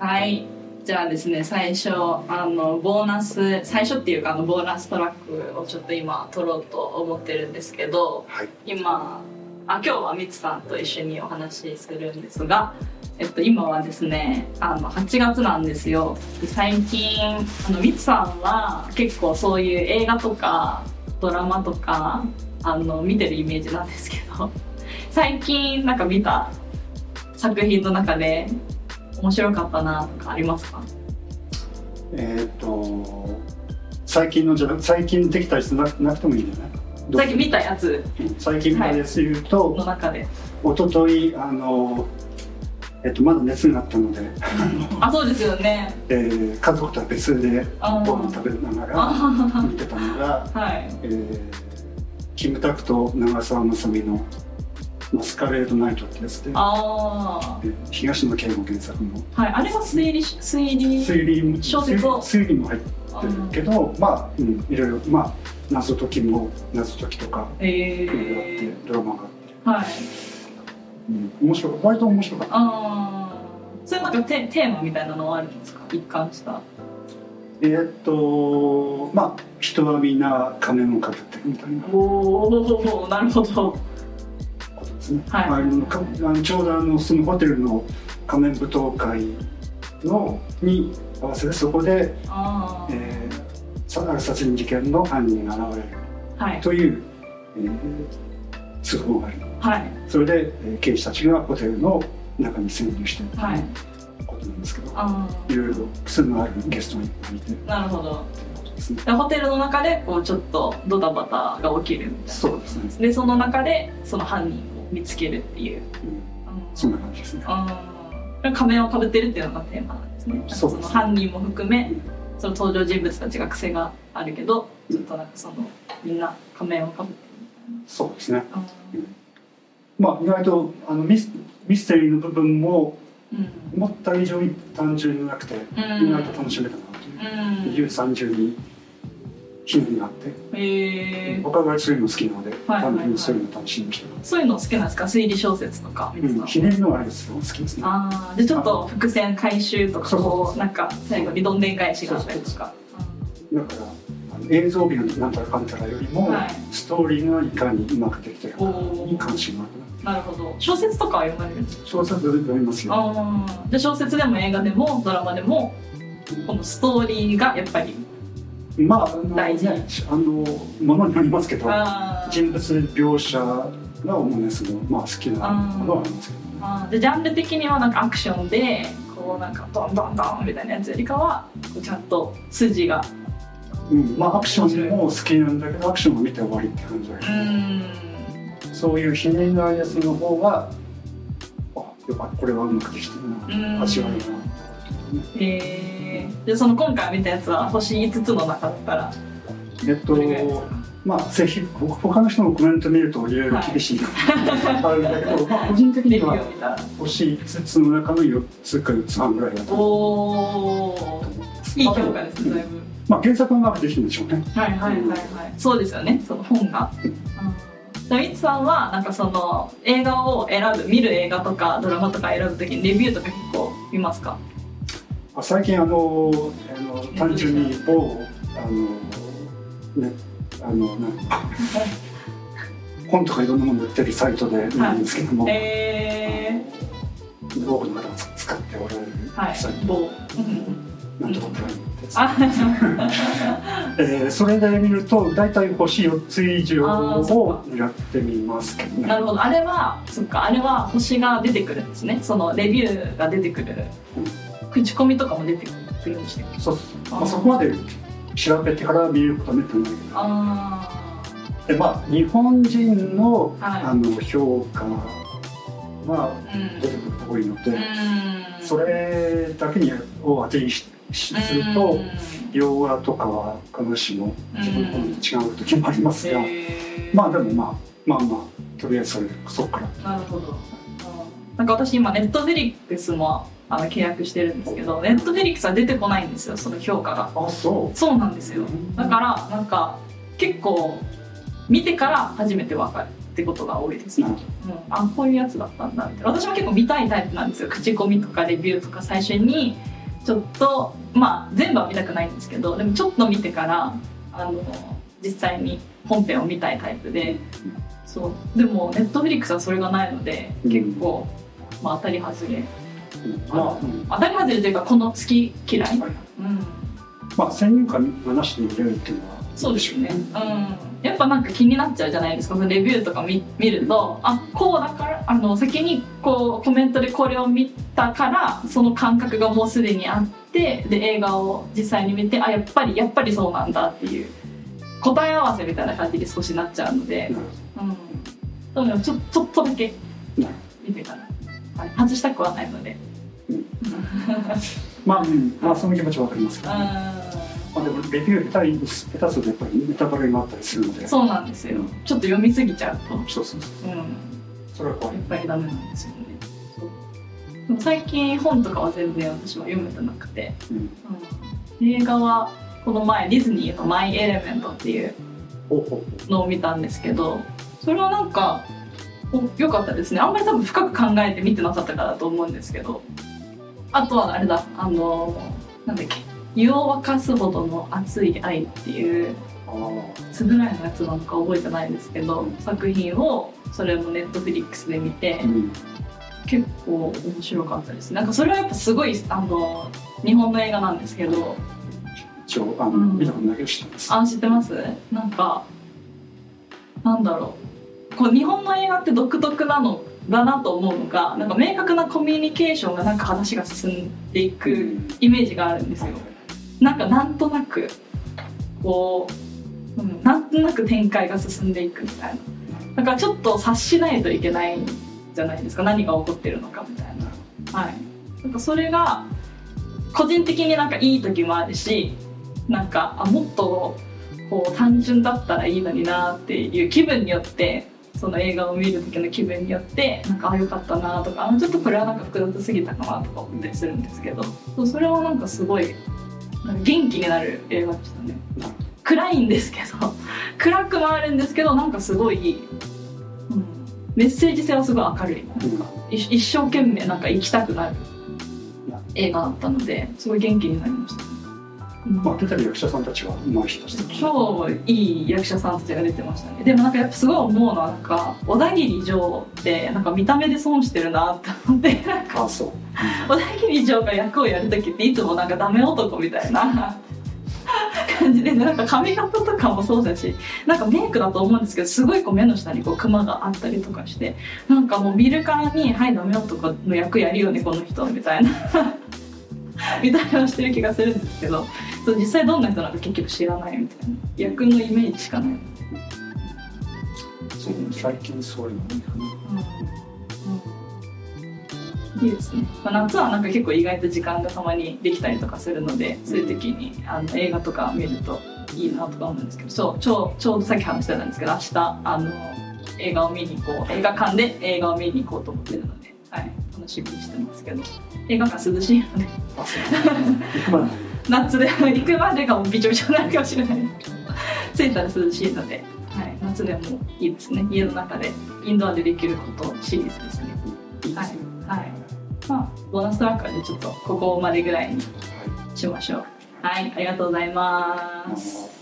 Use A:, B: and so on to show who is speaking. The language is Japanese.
A: はい。じゃあですね最初あのボーナス最初っていうかあのボーナストラックをちょっと今撮ろうと思ってるんですけど、
B: はい。
A: 今あ今日はみつさんと一緒にお話しするんですが、えっと、今はですねあの8月なんですよ。で最近あのみつさんは結構そういう映画とかドラマとかあの見てるイメージなんですけど最近なんか見た作品の中で面白かったなとかありますか？
B: えっ、と最近のじゃな最近できたりしななくてもいいんじゃない？
A: 最近見たやつ。
B: 最近見たやつ言うと、
A: の中で。
B: 一昨日あのえっとまだ熱があったので、
A: あそうですよね。
B: えー家族とは別でご飯食べながら
A: あ
B: 見てたのが、
A: はい。
B: えーキムタクと長澤まさみの「マスカレードナイト」ってやつで、
A: あ
B: えー東野圭吾原作の。
A: あはいあれは推理推理
B: 推理
A: 小説を。
B: 推理も入ってるけど、まあ、うん、いろいろまあ謎解きも謎解きとか
A: え
B: いろいろあって、
A: ー、
B: ドラマがあって、
A: はい。
B: うん、面白い割と面白かった。
A: ああそれなんかテテーマみたいなのはあるんですか？一貫した。
B: えーっとまあ人はみんな仮面をかぶってるみたいな。こ
A: おおなるほど。
B: とですね、
A: はい。
B: あのかあのちょうどあのそのホテルの仮面舞踏会のに合わせてそこで、
A: ああ、
B: えーさ殺人事件の犯人が現れる。
A: はい。
B: という、えー通報がある
A: はい。
B: それで、えー刑事たちがホテルの中に潜入していると
A: はい。いう
B: ことなんですけど、
A: あ
B: いろいろ癖のあるゲストがいっぱいいて
A: あなるほど
B: ね。
A: でホテルの中でこうちょっとドタバタが起きるみたいな。
B: そうですね、
A: でその中でその犯人を見つけるっていう、
B: そんな感じですね。
A: 仮面をかぶってるっていうのがテーマなんですね。
B: そ
A: の犯人も含め、その登場人物たちが癖があるけどちょっとなんかそのみんな仮面をかぶってるみたいな。
B: そうですね、まあ意外とあのミスミステリーの部分も思った以上に単純じゃなくて、意外と楽しめたなという、
A: うん、
B: U32 主になって、
A: え
B: ー、お互いそういうの好きなので、
A: はいはいはい、
B: そういうの楽しみにしてます。
A: そういうの好きなんですか？推理小説とか、
B: うん、ひねりのあれです好きですね。
A: ああでちょっと伏線回収とかこうなんか最後にどんでん返しがあったりとか。
B: だから映像美のなんたらかんたらよりも、
A: はい、
B: ストーリーがいかにうまくできてるかに関心が
A: なるほど。小説とかは読まれるんですか？
B: 小説読みますよ。
A: ああ小説でも映画でもドラマでもこのストーリーがやっぱり
B: まああの、
A: 大事
B: ね、あのものによりますけど人物描写が主にする、まあ、好きなものはありますけどね。
A: あー。でジャンル的にはなんかアクションでこうなんかドンドンドンみたいなやつよりかはこうちゃんと筋が。
B: うん、まあアクションも好きなんだけどアクションを見て終わりって感じだけ
A: う
B: ど、
A: ん。
B: そういうひねりのあるやつの方があやっぱこれはうまくできてる
A: うん
B: な味わいがな
A: えー、でその今回見たやつは星5つの中だったら。
B: えっとまあぜひほ他の人のコメント見るといろいろ厳しい、あるんだけど、まあ、個人的には星5つの中の4つか4つ半ぐらいだと
A: おいい評価ですねだいぶ。
B: まあ原作がうまくできるんでしょうね。
A: はいはいはいはい。そうですよね。その本が。でミツさんはなんかその映画を選ぶ見る映画とかドラマとか選ぶときにレビューとか結構見ますか？
B: あ最近あのあの単純に某あのねあのなん本とかいろんなもの売ってるサイトで見るんですけども、
A: え
B: 多くの方が使っておられる
A: ー、はい。
B: サイト、
A: 某。うん
B: なんとかプライムってやつ
A: あ
B: えーそれで見ると大体星4つ以上を
A: か。
B: 狙ってみますけどね。
A: なるほど。あれはそっか。あれは星が出てくるんですね。そのレビューが出てくる口コミとかも出てくるんですね
B: そうそう、まあ、そこまで調べてから見ることはめったにないけど。
A: あ
B: でまあ日本人の,、
A: はい。
B: あの評価が
A: あうん。
B: 出てくると多いので、
A: うん。
B: それだけにを当てにししすると、
A: うん。
B: 洋画とかは必ずしも自分の好みと違う時もありますが、まあでもまあまあまあとりあえずそれそこから。
A: なるほど。なんか私今ネットフェリックスもあの契約してるんですけど、ネットフェリックスは出てこないんですよ、その評価が。
B: あそ
A: そうなんです
B: う
A: よ。だからなんか結構見てから初めてわかる。ってことが多いですね、
B: な
A: うん、あこういうやつだったんだって。私も結構見たいタイプなんですよ。口コミとかレビューとか最初にちょっとまあ全部は見たくないんですけどでもちょっと見てからあの実際に本編を見たいタイプでそう。でもネットフリックスはそれがないので結構、まあ、当たり外れ
B: まあ、うん
A: 当たり外れというかこの好き嫌い、
B: まあ先入観がなしで見れるっていうのは。
A: そうですよね、うん、やっぱなんか気になっちゃうじゃないですか。レビューとか見見ると。あこうだからあの先にこうコメントでこれを見たからその感覚がもうすでにあってで映画を実際に見てあやっぱりやっぱりそうなんだっていう答え合わせみたいな感じに少しなっちゃうので、うん、でもちょちょっとだけ
B: な
A: 見てから、はい、外したくはないので。
B: う んまあ、うん、まあその気持ちはわかりますけど、ね、まあ、でもレビュー下手に下手するとやっぱりネタバレがあったりするので。
A: そうなんですよ。ちょっと読みすぎちゃうと、うん、
B: そうそう。そうそれは怖い。
A: やっぱりダメなんですよね。最近本とかは全然私は読めてなくて、
B: うん。
A: うん、映画はこの前ディズニーの「マイ・エレメント」っていうのを見たんですけどそれはなんかお良かったですね。あんまり多分深く考えて見てなかったからだと思うんですけど。あとはあれだ。あのなんだっけ。湯を沸かすほどの熱い愛っていうつぶらいのやつなのか覚えてないですけど作品をそれもネットフリックスで見て
B: うん。
A: 結構面白かったですなんかそれはやっぱすごいあの日本の映画なんですけど。
B: 一応あの、
A: うん。
B: 見たことないけど知ってます。
A: あ知ってます？なんかなんだろうこう日本の映画って独特なのだなと思うのがなんか明確なコミュニケーションがなんか話が進んでいくイメージがあるんですよ。なんかなんとなくこう、うん、なんとなく展開が進んでいくみたいな。だからちょっと察しないといけないじゃないですか。何が起こってるのかみたいな。はい。なんかそれが個人的になんかいい時もあるしなんかあもっとこう単純だったらいいのになっていう気分によってその映画を見る時の気分によってなんかあ良かったなとかあちょっとこれはなんか複雑すぎたかなとか思ったりするんですけどそうそれはなんかすごい元気になる映画でしたね。暗いんですけど 暗くもあるんですけどなんかすごい、うん、メッセージ性はすごい明るい。
B: うん。
A: 一一生懸命なんか生きたくなる映画だったのですごい元気になりました、うん
B: まあ出てる役者さんたちは上手い人たち
A: 超いい役者さんたちが出てましたね。でもなんかやっぱすごい思うのはなんか小田切城ってなんか見た目で損してるなって思って。なんか
B: あそう。
A: 小田切城が役をやる時っていつもなんかダメ男みたいな。感じでなんか髪型とかもそうだしなんかメイクだと思うんですけどすごいこう目の下にこうクマがあったりとかしてなんかもう見るからに「はいダメ男の役やるよねこの人」みたいな みたいなのしてる気がするんですけど実際どんな人なのか結局知らないみたいな。役のイメージしかない。
B: そう最近そういうの多いかな
A: いいですね、まあ、夏はなんか結構意外と時間がたまにできたりとかするのでそういう時にあの映画とか見るといいなとか思うんですけどそうちょちょうどさっき話してたんですけど明日あの映画を見に行こう。映画館で映画を見に行こうと思ってるので、はい、楽しみにしてますけど。映画館涼しいの
B: で。
A: 夏で行くまでがもうびちょびちょになるかもしれない。ですけど着いたら涼しいので、はい、夏でもいいですね。家の中で。インドアでできることシリーズですね。
B: いいですね。
A: はい。まあボーナストラックはでちょっとここまでぐらいに
B: は
A: しましょう。はい。ありがとうございます。
B: い